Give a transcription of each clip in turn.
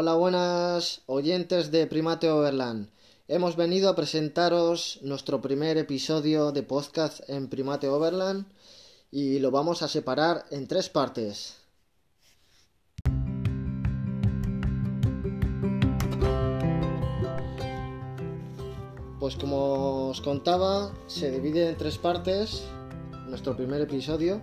Hola, buenas oyentes de Primate Overland. Hemos venido a presentaros nuestro primer episodio de podcast en Primate Overland y lo vamos a separar en tres partes. Pues como os contaba, se divide en tres partes nuestro primer episodio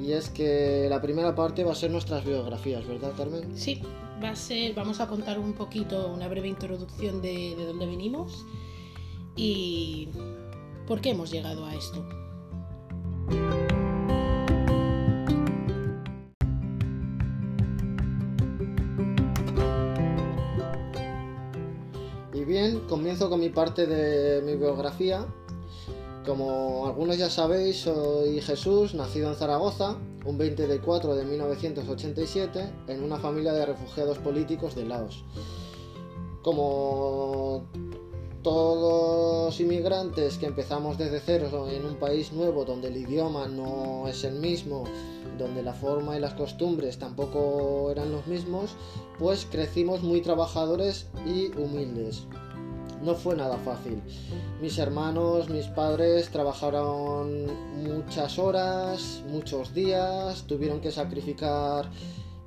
y es que la primera parte va a ser nuestras biografías, ¿verdad, Carmen? Sí, va a ser, vamos a contar un poquito, una breve introducción de, de dónde venimos y por qué hemos llegado a esto. Y bien, comienzo con mi parte de mi biografía. Como algunos ya sabéis, soy Jesús, nacido en Zaragoza, un 20 de 4 de 1987, en una familia de refugiados políticos de Laos. Como todos inmigrantes que empezamos desde cero en un país nuevo donde el idioma no es el mismo, donde la forma y las costumbres tampoco eran los mismos, pues crecimos muy trabajadores y humildes. No fue nada fácil. Mis hermanos, mis padres trabajaron muchas horas, muchos días, tuvieron que sacrificar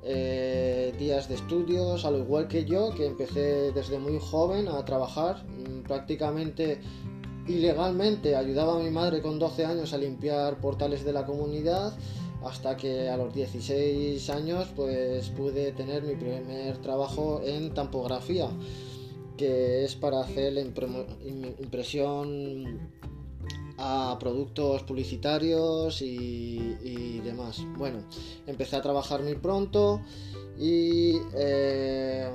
eh, días de estudios, al igual que yo, que empecé desde muy joven a trabajar, mm, prácticamente ilegalmente ayudaba a mi madre con 12 años a limpiar portales de la comunidad hasta que a los 16 años pues pude tener mi primer trabajo en tampografía que es para hacer impresión a productos publicitarios y, demás. Bueno, empecé a trabajar muy pronto y eh,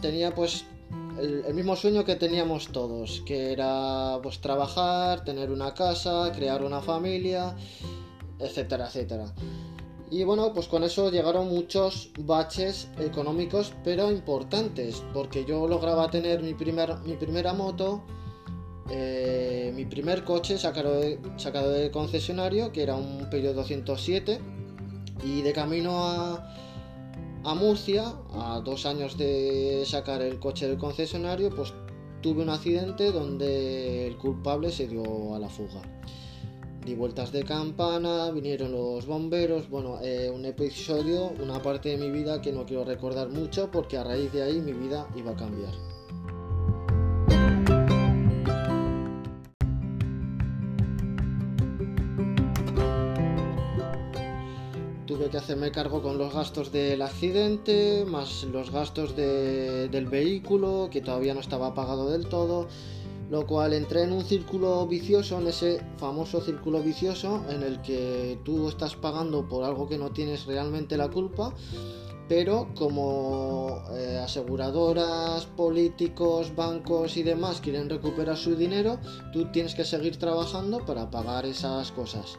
tenía pues el, el, mismo sueño que teníamos todos, que era pues trabajar, tener una casa, crear una familia, etcétera, etcétera. Y bueno, pues con eso llegaron muchos baches económicos, pero importantes, porque yo lograba tener mi, primer, mi primera moto, eh, mi primer coche sacado de, sacado de concesionario, que era un Peugeot 207, y de camino a, a Murcia, a dos años de sacar el coche del concesionario, pues tuve un accidente donde el culpable se dio a la fuga di vueltas de campana, vinieron los bomberos, bueno, eh, un episodio, una parte de mi vida que no quiero recordar mucho porque a raíz de ahí mi vida iba a cambiar. Tuve que hacerme cargo con los gastos del accidente, más los gastos de, del vehículo, que todavía no estaba pagado del todo lo cual entré en un círculo vicioso, en ese famoso círculo vicioso en el que tú estás pagando por algo que no tienes realmente la culpa, pero como eh, aseguradoras, políticos, bancos y demás quieren recuperar su dinero, tú tienes que seguir trabajando para pagar esas cosas.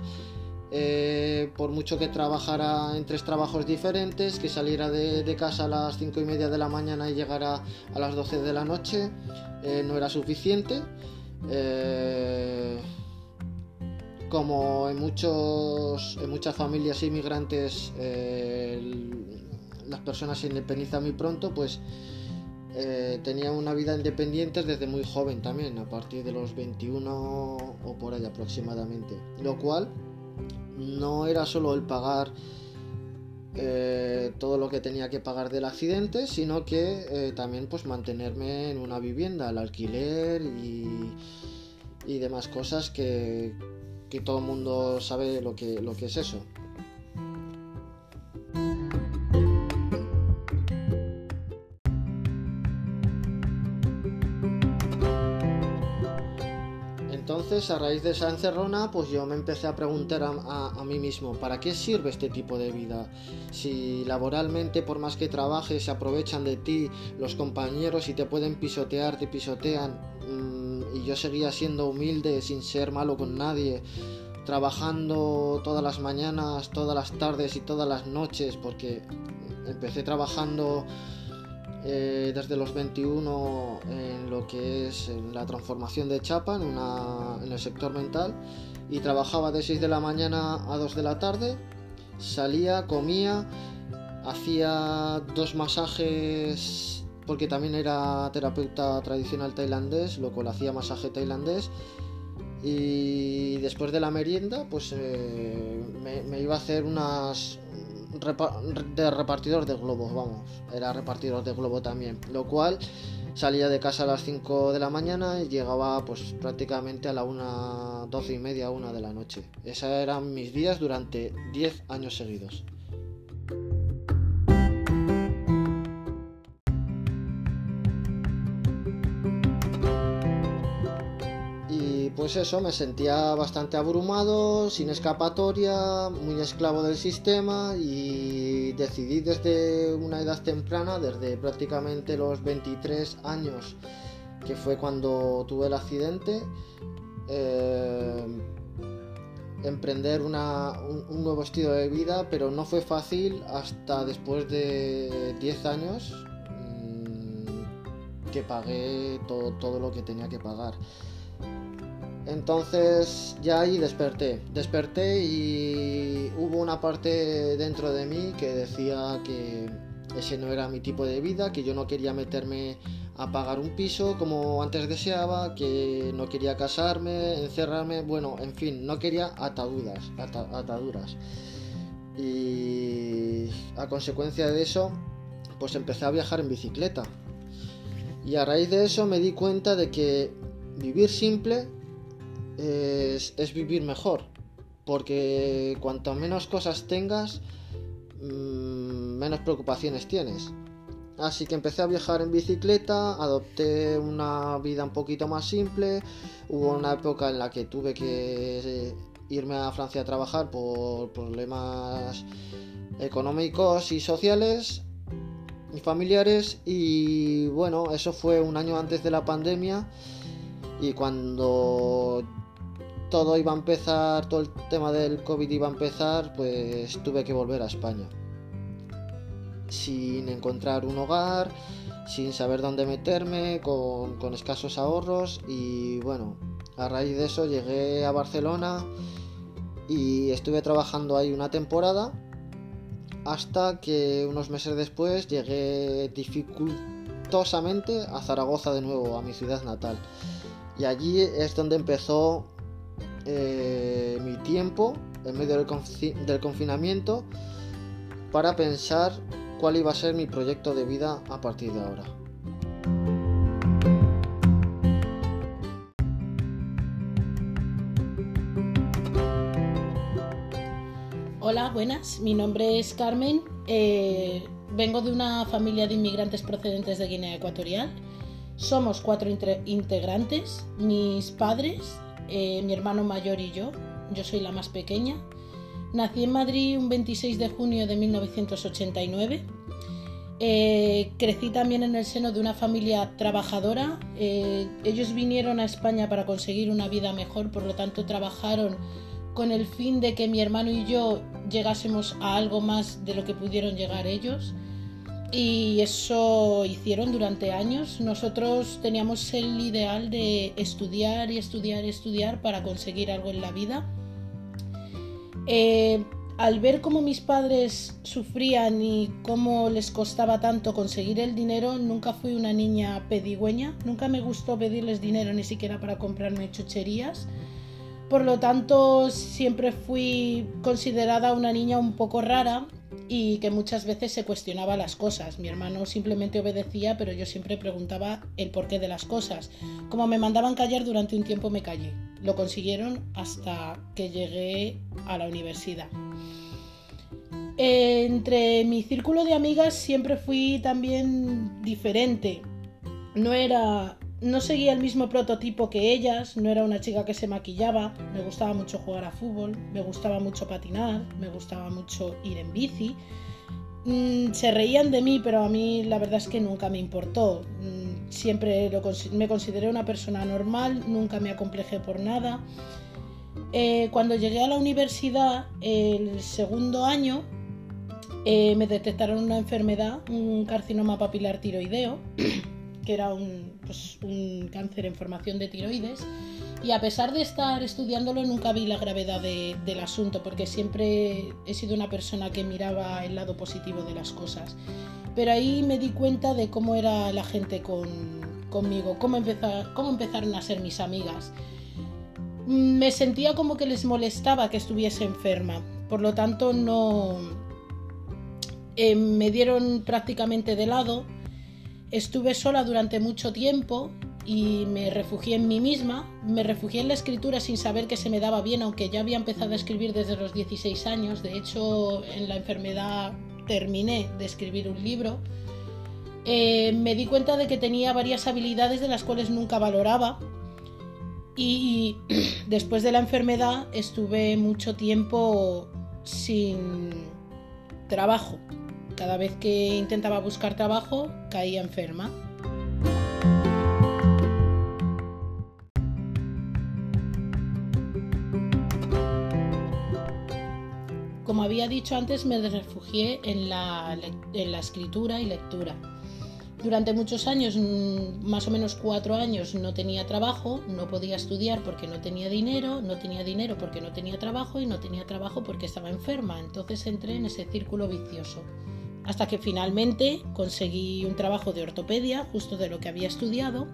Eh, por mucho que trabajara en tres trabajos diferentes, que saliera de, casa a las 5 y media de la mañana y llegara a las 12 de la noche, eh, no era suficiente. Eh, como en, muchas familias inmigrantes las personas se independizan muy pronto, pues tenía una vida independiente desde muy joven también, a partir de los 21 o por ahí aproximadamente. Lo cual no era solo el pagar eh, todo lo que tenía que pagar del accidente, sino que eh, también pues mantenerme en una vivienda, el alquiler y, y demás cosas que, que, todo el mundo sabe lo que, lo que es eso. Entonces, a raíz de esa encerrona, pues yo me empecé a preguntar a, mí mismo, ¿para qué sirve este tipo de vida? Si laboralmente, por más que trabajes, se aprovechan de ti los compañeros y te pueden pisotear, te pisotean, mm, y yo seguía siendo humilde, sin ser malo con nadie, trabajando todas las mañanas, todas las tardes y todas las noches, porque empecé trabajando eh, desde los 21 en lo que es la transformación de chapa en, en el sector mental y trabajaba de 6 de la mañana a 2 de la tarde, salía, comía, hacía dos masajes porque también era terapeuta tradicional tailandés, lo cual hacía masaje tailandés. Y después de la merienda, pues eh, me, iba a hacer unas de repartidor de globos, vamos, era repartidor de globo también, lo cual salía de casa a las 5 de la mañana y llegaba pues prácticamente a la 1, 12 y media, 1 de la noche. Esos eran mis días durante 10 años seguidos. Pues eso, me sentía bastante abrumado, sin escapatoria, muy esclavo del sistema y decidí desde una edad temprana, desde prácticamente los 23 años, que fue cuando tuve el accidente, eh, emprender un, nuevo estilo de vida, pero no fue fácil hasta después de 10 años mm, que pagué todo, todo lo que tenía que pagar. Entonces ya ahí desperté, desperté y hubo una parte dentro de mí que decía que ese no era mi tipo de vida, que yo no quería meterme a pagar un piso como antes deseaba, que no quería casarme, encerrarme, bueno, en fin, no quería ataduras, ataduras. Y a consecuencia de eso, pues empecé a viajar en bicicleta. Y a raíz de eso me di cuenta de que vivir simple es, vivir mejor. Porque cuanto menos cosas tengas, mm, menos preocupaciones tienes. Así que empecé a viajar en bicicleta, adopté una vida un poquito más simple. Hubo una época en la que tuve que eh, irme a Francia a trabajar por problemas económicos y sociales y familiares. Y bueno, eso fue un año antes de la pandemia. Y cuando todo iba a empezar, todo el tema del COVID iba a empezar, pues tuve que volver a España. Sin encontrar un hogar, sin saber dónde meterme, con, escasos ahorros y bueno, a raíz de eso llegué a Barcelona y estuve trabajando ahí una temporada hasta que unos meses después llegué dificultosamente a Zaragoza de nuevo, a mi ciudad natal. Y allí es donde empezó eh, mi tiempo en medio del, confinamiento para pensar cuál iba a ser mi proyecto de vida a partir de ahora. Hola, buenas. Mi nombre es Carmen. Eh, vengo de una familia de inmigrantes procedentes de Guinea Ecuatorial. Somos cuatro integrantes. Mis padres, eh, mi hermano mayor y yo. Yo soy la más pequeña. Nací en Madrid un 26 de junio de 1989. Eh, crecí también en el seno de una familia trabajadora. Eh, ellos vinieron a España para conseguir una vida mejor, por lo tanto trabajaron con el fin de que mi hermano y yo llegásemos a algo más de lo que pudieron llegar ellos. Y eso hicieron durante años. Nosotros teníamos el ideal de estudiar y estudiar y estudiar para conseguir algo en la vida. Eh, al ver cómo mis padres sufrían y cómo les costaba tanto conseguir el dinero, nunca fui una niña pedigüeña, nunca me gustó pedirles dinero ni siquiera para comprarme chucherías. Por lo tanto, siempre fui considerada una niña un poco rara y que muchas veces se cuestionaba las cosas. Mi hermano simplemente obedecía, pero yo siempre preguntaba el porqué de las cosas. Como me mandaban callar durante un tiempo me callé. Lo consiguieron hasta que llegué a la universidad. Entre mi círculo de amigas siempre fui también diferente. No era no seguía el mismo prototipo que ellas, no era una chica que se maquillaba, me gustaba mucho jugar a fútbol, me gustaba mucho patinar, me gustaba mucho ir en bici. Mm, se reían de mí, pero a mí la verdad es que nunca me importó. Mm, siempre me consideré una persona normal, nunca me acomplejé por nada. Eh, cuando llegué a la universidad, el segundo año, eh, me detectaron una enfermedad, un carcinoma papilar tiroideo, que era un, pues, un cáncer en formación de tiroides Y a pesar de estar estudiándolo, nunca vi la gravedad del asunto, porque siempre he sido una persona que miraba el lado positivo de las cosas. Pero ahí me di cuenta de cómo era la gente conmigo, cómo, cómo empezaron a ser mis amigas. Me sentía como que les molestaba que estuviese enferma, por lo tanto no... Eh, me dieron prácticamente de lado, estuve sola durante mucho tiempo y me refugié en mí misma, me refugié en la escritura sin saber que se me daba bien, aunque ya había empezado a escribir desde los 16 años, de hecho en la enfermedad terminé de escribir un libro, eh, me di cuenta de que tenía varias habilidades de las cuales nunca valoraba y después de la enfermedad estuve mucho tiempo sin trabajo. Cada vez que intentaba buscar trabajo caía enferma. Como había dicho antes, me refugié en la, escritura y lectura. Durante muchos años, mm, más o menos cuatro años, no tenía trabajo, no podía estudiar porque no tenía dinero, no tenía dinero porque no tenía trabajo y no tenía trabajo porque estaba enferma. Entonces entré en ese círculo vicioso. Hasta que finalmente conseguí un trabajo de ortopedia, justo de lo que había estudiado.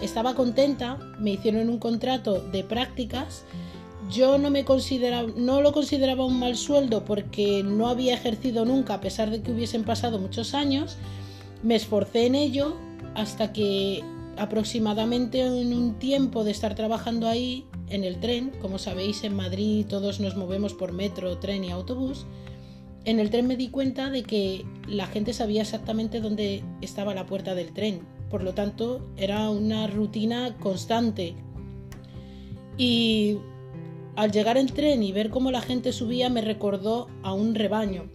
Estaba contenta, me hicieron un contrato de prácticas yo no me consideraba, no lo consideraba un mal sueldo porque no había ejercido nunca, a pesar de que hubiesen pasado muchos años. Me esforcé en ello hasta que aproximadamente en un tiempo de estar trabajando ahí en el tren, como sabéis en Madrid todos nos movemos por metro, tren y autobús, en el tren me di cuenta de que la gente sabía exactamente dónde estaba la puerta del tren, por lo tanto era una rutina constante. Y al llegar en tren y ver cómo la gente subía me recordó a un rebaño.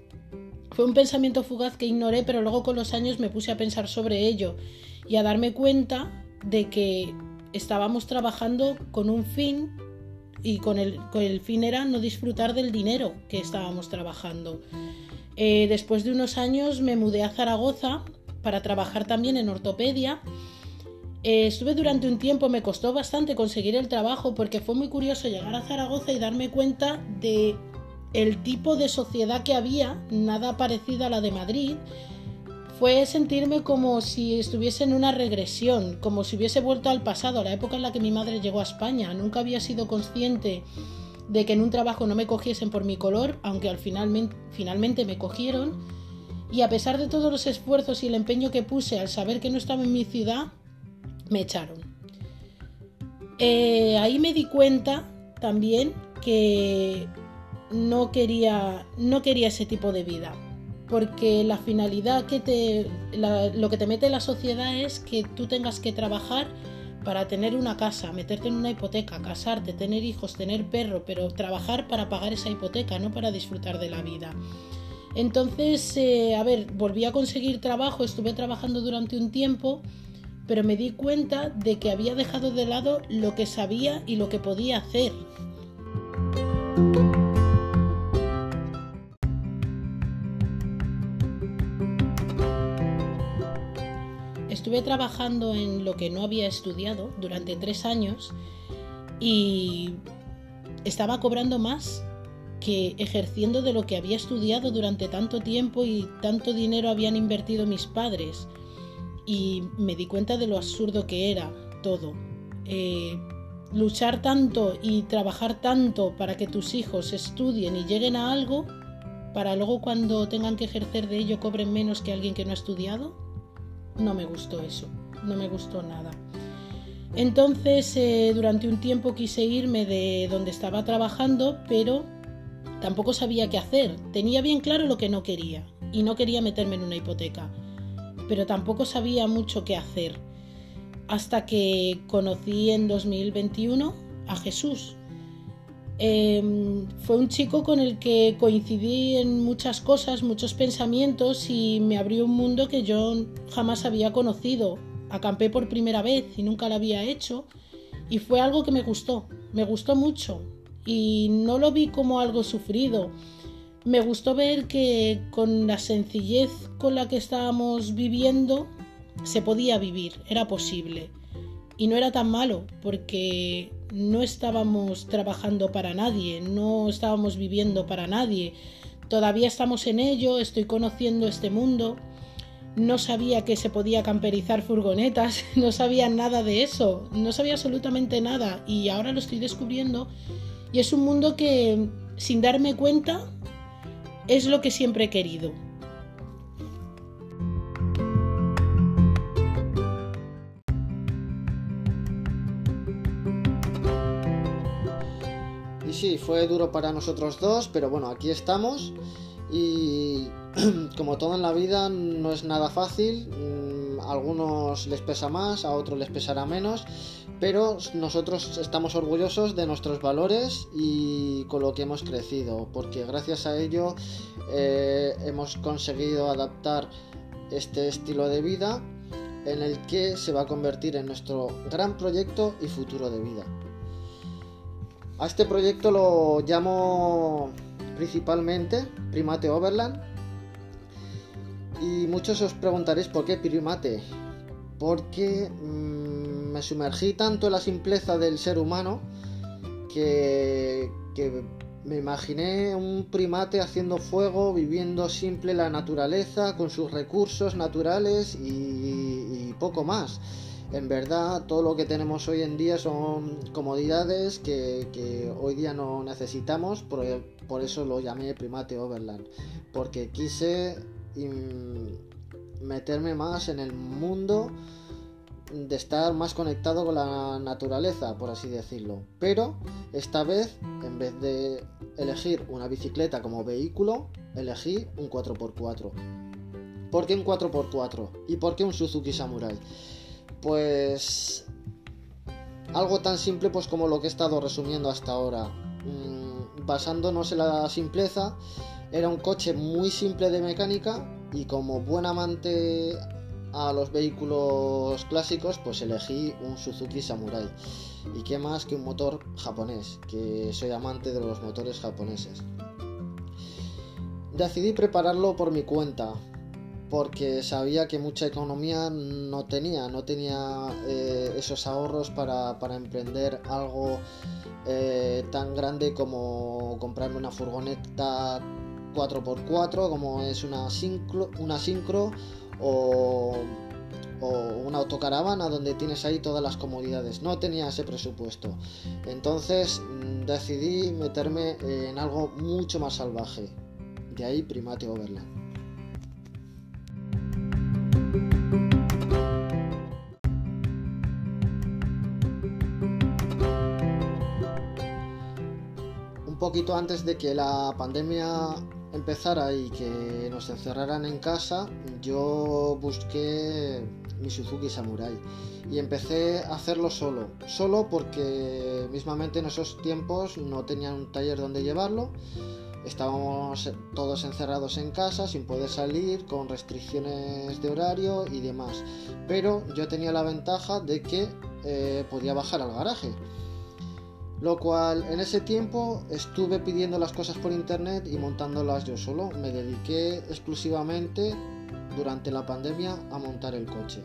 Fue un pensamiento fugaz que ignoré, pero luego con los años me puse a pensar sobre ello y a darme cuenta de que estábamos trabajando con un fin y con el, fin era no disfrutar del dinero que estábamos trabajando. Eh, después de unos años me mudé a Zaragoza para trabajar también en ortopedia eh, estuve durante un tiempo, me costó bastante conseguir el trabajo porque fue muy curioso llegar a Zaragoza y darme cuenta de el tipo de sociedad que había, nada parecida a la de Madrid. Fue sentirme como si estuviese en una regresión, como si hubiese vuelto al pasado, a la época en la que mi madre llegó a España. Nunca había sido consciente de que en un trabajo no me cogiesen por mi color, aunque al final, finalmente me cogieron. Y a pesar de todos los esfuerzos y el empeño que puse al saber que no estaba en mi ciudad, me echaron. Eh, ahí me di cuenta también que no quería, no quería ese tipo de vida. Porque la finalidad que te. lo que te mete la sociedad es que tú tengas que trabajar para tener una casa, meterte en una hipoteca, casarte, tener hijos, tener perro, pero trabajar para pagar esa hipoteca, no para disfrutar de la vida. Entonces, eh, a ver, volví a conseguir trabajo, estuve trabajando durante un tiempo pero me di cuenta de que había dejado de lado lo que sabía y lo que podía hacer. Estuve trabajando en lo que no había estudiado durante tres años y estaba cobrando más que ejerciendo de lo que había estudiado durante tanto tiempo y tanto dinero habían invertido mis padres y me di cuenta de lo absurdo que era todo. Eh, luchar tanto y trabajar tanto para que tus hijos estudien y lleguen a algo, para luego cuando tengan que ejercer de ello cobren menos que alguien que no ha estudiado, no me gustó eso, no me gustó nada. Entonces, eh, durante un tiempo quise irme de donde estaba trabajando, pero tampoco sabía qué hacer. Tenía bien claro lo que no quería y no quería meterme en una hipoteca pero tampoco sabía mucho qué hacer. Hasta que conocí en 2021 a Jesús. Em, fue un chico con el que coincidí en muchas cosas, muchos pensamientos y me abrió un mundo que yo jamás había conocido. Acampé por primera vez y nunca lo había hecho y fue algo que me gustó, me gustó mucho y no lo vi como algo sufrido, me gustó ver que con la sencillez con la que estábamos viviendo se podía vivir, era posible. Y no era tan malo, porque no estábamos trabajando para nadie, no estábamos viviendo para nadie. Todavía estamos en ello, estoy conociendo este mundo. No sabía que se podía camperizar furgonetas, no sabía nada de eso, no sabía absolutamente nada y ahora lo estoy descubriendo y es un mundo que sin darme cuenta es lo que siempre he querido. Sí, fue duro para nosotros dos, pero bueno, aquí estamos y como todo en la vida no es nada fácil, mm, a algunos les pesa más, a otros les pesará menos, pero nosotros estamos orgullosos de nuestros valores y con lo que hemos crecido, porque gracias a ello eh, hemos conseguido adaptar este estilo de vida en el que se va a convertir en nuestro gran proyecto y futuro de vida. A este proyecto lo llamo principalmente Primate Overland. Y muchos os preguntaréis por qué Primate. Porque mm, me sumergí tanto en la simpleza del ser humano que, me imaginé un primate haciendo fuego, viviendo simple la naturaleza, con sus recursos naturales y poco más en verdad todo lo que tenemos hoy en día son comodidades que, hoy día no necesitamos, por, eso lo llamé Primate Overland, porque quise meterme más en el mundo de estar más conectado con la naturaleza, por así decirlo. Pero esta vez, en vez de elegir una bicicleta como vehículo, elegí un 4x4. ¿Por qué un 4x4? ¿Y por qué un Suzuki Samurai? Pues algo tan simple pues como lo que he estado resumiendo hasta ahora. Mm, basándonos en la simpleza, era un coche muy simple de mecánica y como buen amante a los vehículos clásicos, pues elegí un Suzuki Samurai. Y qué más que un motor japonés, que soy amante de los motores japoneses. Decidí prepararlo por mi cuenta, porque sabía que mucha economía no tenía, no tenía eh, esos ahorros para, emprender algo eh, tan grande como comprarme una furgoneta 4x4 como es una Syncro, una Syncro o, o, una autocaravana donde tienes ahí todas las comodidades. No tenía ese presupuesto. Entonces mm, decidí meterme en algo mucho más salvaje. De ahí Primate Overland. Poquito antes de que la pandemia empezara y que nos encerraran en casa, yo busqué mi Suzuki Samurai y empecé a hacerlo solo, solo porque mismamente en esos tiempos no tenía un taller donde llevarlo, estábamos todos encerrados en casa sin poder salir, con restricciones de horario y demás, pero yo tenía la ventaja de que eh, podía bajar al garaje lo cual en ese tiempo estuve pidiendo las cosas por internet y montándolas yo solo. Me dediqué exclusivamente durante la pandemia a montar el coche.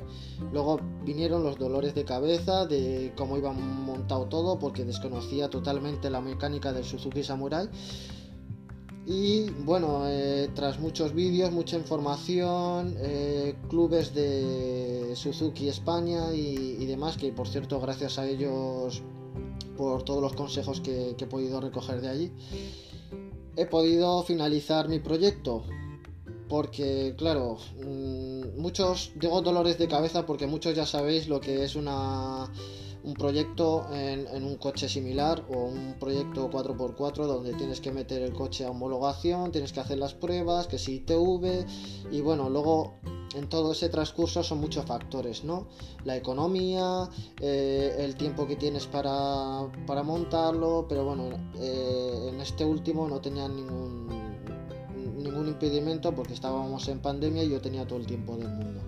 Luego vinieron los dolores de cabeza de cómo iba montado todo porque desconocía totalmente la mecánica del Suzuki Samurai. Y bueno, eh, tras muchos vídeos, mucha información, eh, clubes de Suzuki España y, y demás, que por cierto gracias a ellos por todos los consejos que, he podido recoger de allí, he podido finalizar mi proyecto. Porque, claro, mm, muchos, digo dolores de cabeza porque muchos ya sabéis lo que es una, un proyecto en, en, un coche similar o un proyecto 4x4 donde tienes que meter el coche a homologación, tienes que hacer las pruebas, que si TV y bueno, luego en todo ese transcurso son muchos factores, ¿no? La economía, eh, el tiempo que tienes para, montarlo, pero bueno, eh, en este último no tenía ningún, ningún impedimento porque estábamos en pandemia y yo tenía todo el tiempo del mundo.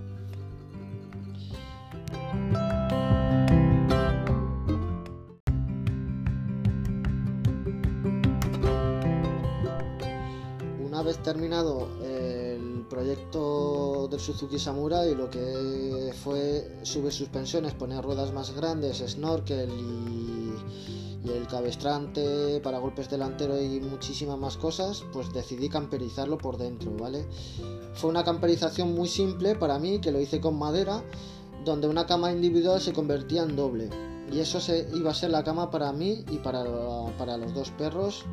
Una vez terminado proyecto del Suzuki Samurai lo que fue subir suspensiones, poner ruedas más grandes, snorkel y, y el cabestrante para golpes delantero y muchísimas más cosas, pues decidí camperizarlo por dentro, ¿vale? Fue una camperización muy simple para mí, que lo hice con madera, donde una cama individual se convertía en doble. Y eso se, iba a ser la cama para mí y para, para los dos perros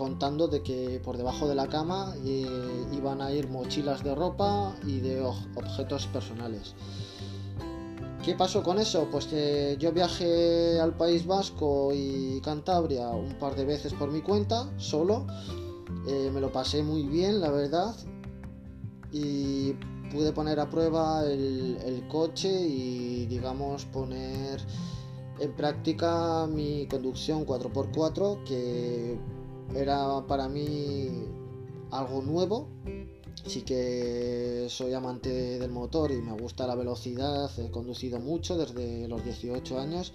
contando de que por debajo de la cama eh, iban a ir mochilas de ropa y de objetos personales. ¿Qué pasó con eso? Pues que yo viajé al País Vasco y Cantabria un par de veces por mi cuenta, solo. Eh, me lo pasé muy bien, la verdad. Y pude poner a prueba el, el coche y, digamos, poner en práctica mi conducción 4x4 que era para mí algo nuevo. Sí que soy amante del motor y me gusta la velocidad, he conducido mucho desde los 18 años,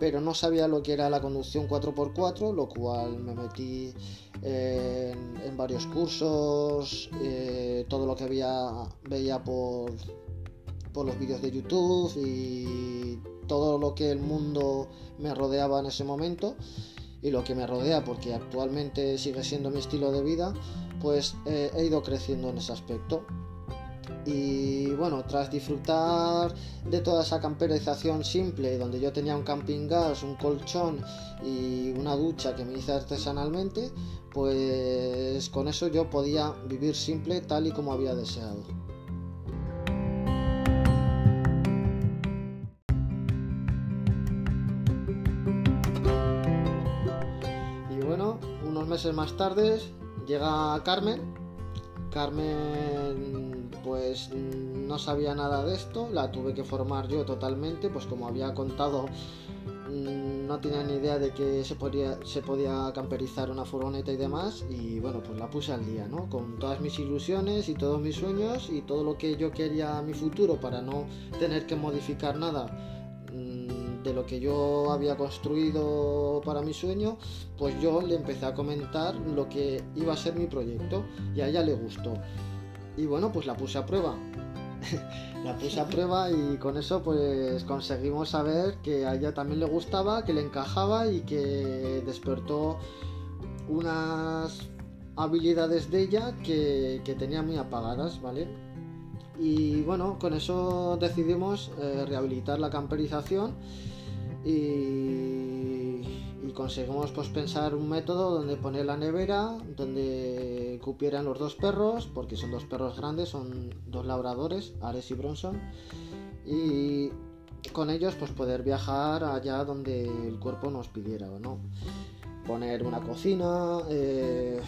pero no sabía lo que era la conducción 4x4, lo cual me metí en, varios cursos, eh, todo lo que había, veía por, por los vídeos de YouTube y todo lo que el mundo me rodeaba en ese momento y lo que me rodea, porque actualmente sigue siendo mi estilo de vida, pues eh, he ido creciendo en ese aspecto. Y bueno, tras disfrutar de toda esa camperización simple, donde yo tenía un camping gas, un colchón y una ducha que me hice artesanalmente, pues con eso yo podía vivir simple tal y como había deseado. Meses más tarde llega Carmen. Carmen pues no sabía nada de esto, la tuve que formar yo totalmente, pues como había contado mm, no tenía ni idea de que se podía, se podía camperizar una furgoneta y demás y bueno pues la puse al día, ¿no? Con todas mis ilusiones y todos mis sueños y todo lo que yo quería a mi futuro para no tener que modificar nada de lo que yo había construido para mi sueño, pues yo le empecé a comentar lo que iba a ser mi proyecto y a ella le gustó. Y bueno, pues la puse a prueba. la puse a prueba y con eso pues conseguimos saber que a ella también le gustaba, que le encajaba y que despertó unas habilidades de ella que, que tenía muy apagadas, ¿vale? Y bueno, con eso decidimos eh, rehabilitar la camperización y, conseguimos pues pensar un método donde poner la nevera, donde cupieran los dos perros, porque son dos perros grandes, son dos labradores, Ares y Bronson, y con ellos pues poder viajar allá donde el cuerpo nos pidiera, ¿no? Poner una cocina, eh,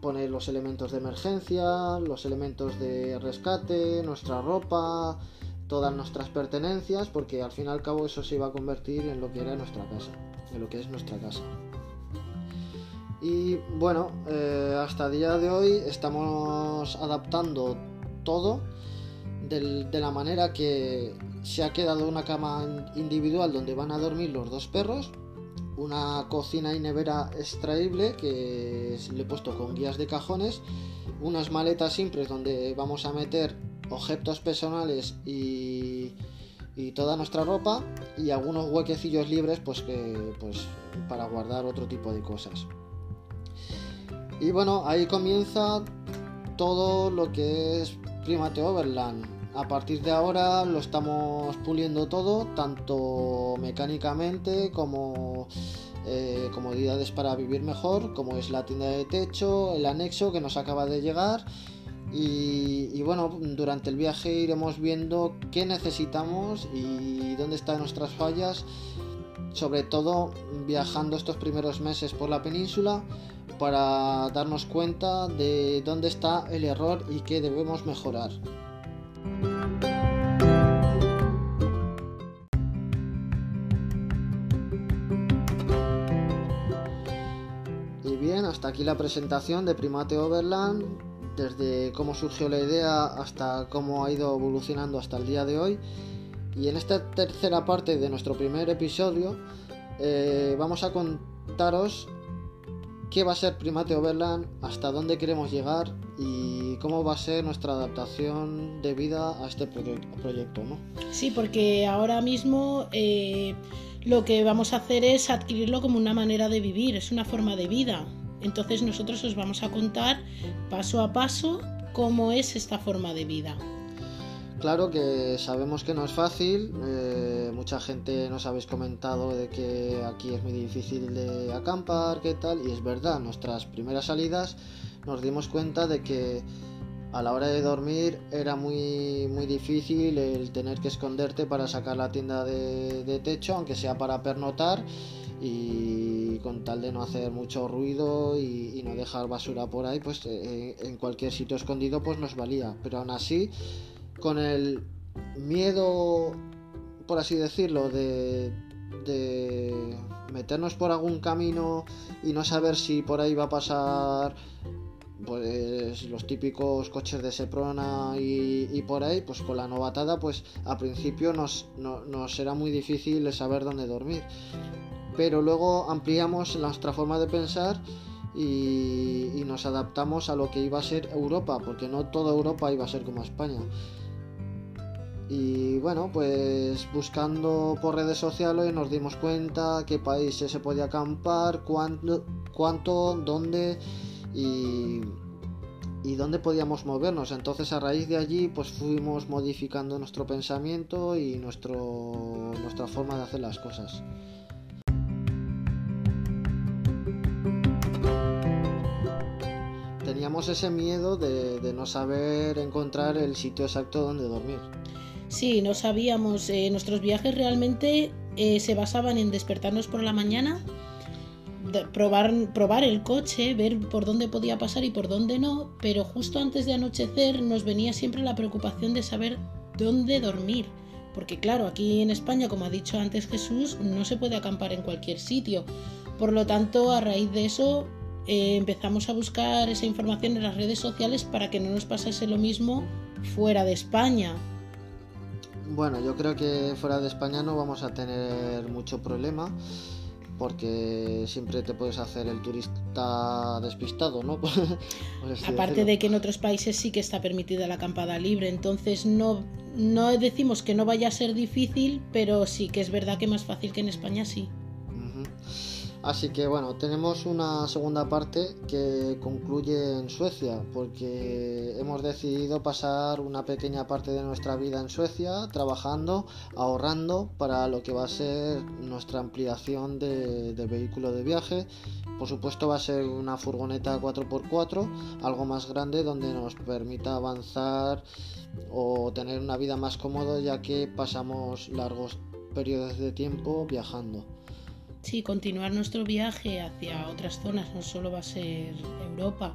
poner los elementos de emergencia, los elementos de rescate, nuestra ropa, todas nuestras pertenencias, porque al fin y al cabo eso se iba a convertir en lo que era nuestra casa, en lo que es nuestra casa. Y bueno, eh, hasta el día de hoy estamos adaptando todo de la manera que se ha quedado una cama individual donde van a dormir los dos perros, una cocina y nevera extraíble que le he puesto con guías de cajones, unas maletas simples donde vamos a meter objetos personales y, toda nuestra ropa y algunos huequecillos libres pues que pues para guardar otro tipo de cosas. Y bueno ahí comienza todo lo que es Primate Overland. A partir de ahora lo estamos puliendo todo tanto mecánicamente como eh, comodidades para vivir mejor como es la tienda de techo el anexo que nos acaba de llegar y, bueno, durante el viaje iremos viendo qué necesitamos y dónde están nuestras fallas, sobre todo viajando estos primeros meses por la península para darnos cuenta de dónde está el error y qué debemos mejorar. Y bien, hasta aquí la presentación de Primate Overland desde cómo surgió la idea hasta cómo ha ido evolucionando hasta el día de hoy. Y en esta tercera parte de nuestro primer episodio eh, vamos a contaros qué va a ser Primate Overland, hasta dónde queremos llegar y cómo va a ser nuestra adaptación de vida a este proyecto, ¿no? Sí, porque ahora mismo eh, lo que vamos a hacer es adquirirlo como una manera de vivir, es una forma de vida. Entonces nosotros os vamos a contar paso a paso cómo es esta forma de vida. Claro que sabemos que no es fácil, eh, mucha gente nos habéis comentado de que aquí es muy difícil de acampar, qué tal, y es verdad, nuestras primeras salidas nos dimos cuenta de que a la hora de dormir era muy, muy difícil el tener que esconderte para sacar la tienda de, techo, aunque sea para pernotar y con tal de no hacer mucho ruido y, no dejar basura por ahí, pues eh, en cualquier sitio escondido pues nos valía. Pero aún así, con el miedo, por así decirlo, de, de meternos por algún camino y no saber si por ahí va a pasar pues los típicos coches de Seprona y, por ahí, pues con la novatada, pues a principio nos, nos era muy difícil saber dónde dormir. Pero luego ampliamos nuestra forma de pensar y, y, nos adaptamos a lo que iba a ser Europa, porque no toda Europa iba a ser como España. Y bueno, pues buscando por redes sociales nos dimos cuenta qué países se podía acampar, cuánto, cuánto dónde y, dónde podíamos movernos. Entonces a raíz de allí pues fuimos modificando nuestro pensamiento y nuestro, nuestra forma de hacer las cosas. Teníamos ese miedo de, no saber encontrar el sitio exacto donde dormir. Sí, no sabíamos. Eh, nuestros viajes realmente eh, se basaban en despertarnos por la mañana, probar, probar el coche, ver por dónde podía pasar y por dónde no, pero justo antes de anochecer nos venía siempre la preocupación de saber dónde dormir. Porque claro, aquí en España, como ha dicho antes Jesús, no se puede acampar en cualquier sitio. Por lo tanto, a raíz de eso eh, empezamos a buscar esa información en las redes sociales para que no nos pasase lo mismo fuera de España. Bueno, yo creo que fuera de España no vamos a tener mucho problema porque siempre te puedes hacer el turista despistado, ¿no? Aparte de que en otros países sí que está permitida la acampada libre, entonces no, no decimos que no vaya a ser difícil, pero sí que es verdad que más fácil que en España sí. Así que bueno, tenemos una segunda parte que concluye en Suecia, porque hemos decidido pasar una pequeña parte de nuestra vida en Suecia, trabajando, ahorrando para lo que va a ser nuestra ampliación de, vehículo de viaje. Por supuesto va a ser una furgoneta 4x4, algo más grande donde nos permita avanzar o tener una vida más cómoda ya que pasamos largos periodos de tiempo viajando. Sí, continuar nuestro viaje hacia otras zonas, no solo va a ser Europa.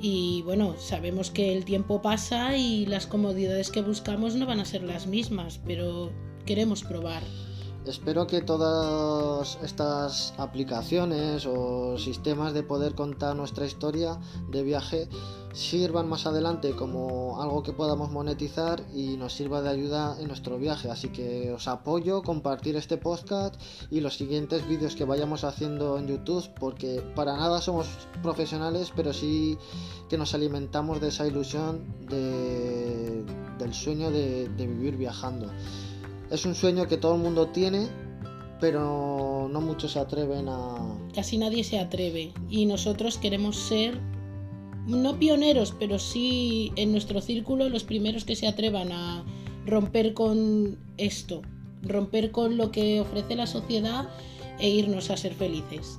Y bueno, sabemos que el tiempo pasa y las comodidades que buscamos no van a ser las mismas, pero queremos probar. Espero que todas estas aplicaciones o sistemas de poder contar nuestra historia de viaje sirvan más adelante como algo que podamos monetizar y nos sirva de ayuda en nuestro viaje. Así que os apoyo compartir este podcast y los siguientes vídeos que vayamos haciendo en YouTube porque para nada somos profesionales, pero sí que nos alimentamos de esa ilusión del sueño de vivir viajando. Es un sueño que todo el mundo tiene, pero no muchos se atreven a... Casi nadie se atreve y nosotros queremos ser, no pioneros, pero sí en nuestro círculo los primeros que se atrevan a romper con esto, romper con lo que ofrece la sociedad e irnos a ser felices.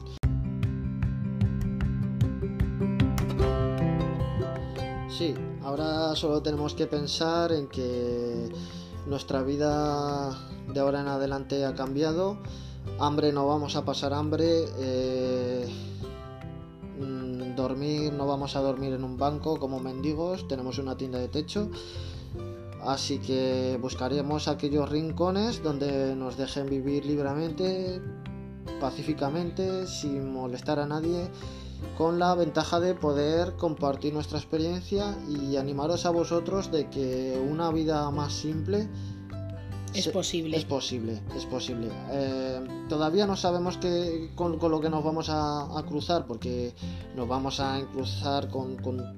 Sí, ahora solo tenemos que pensar en que nuestra vida de ahora en adelante ha cambiado. Hambre no vamos a pasar hambre. Eh, mm, dormir no vamos a dormir en un banco como mendigos. Tenemos una tienda de techo. Así que buscaremos aquellos rincones donde nos dejen vivir libremente, pacíficamente, sin molestar a nadie con la ventaja de poder compartir nuestra experiencia y animaros a vosotros de que una vida más simple es posible. Es posible, es posible. Eh, todavía no sabemos qué, con, lo que nos vamos a, cruzar, porque nos vamos a cruzar con, con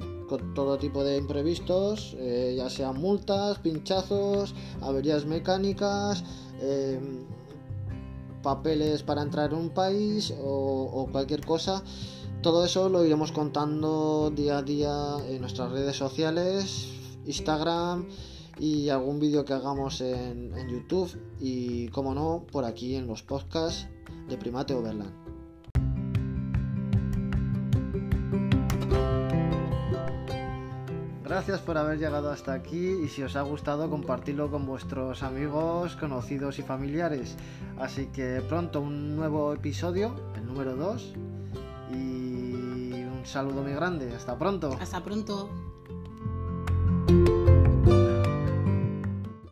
todo tipo de imprevistos, eh, ya sean multas, pinchazos, averías mecánicas, em, papeles para entrar en un país o, cualquier cosa. Todo eso lo iremos contando día a día en nuestras redes sociales, Instagram y algún vídeo que hagamos en, YouTube y, como no, por aquí en los podcasts de Primate Overland. Gracias por haber llegado hasta aquí y si os ha gustado compartirlo con vuestros amigos, conocidos y familiares. Así que pronto un nuevo episodio, el número 2. Y un saludo muy grande. Hasta pronto. Hasta pronto.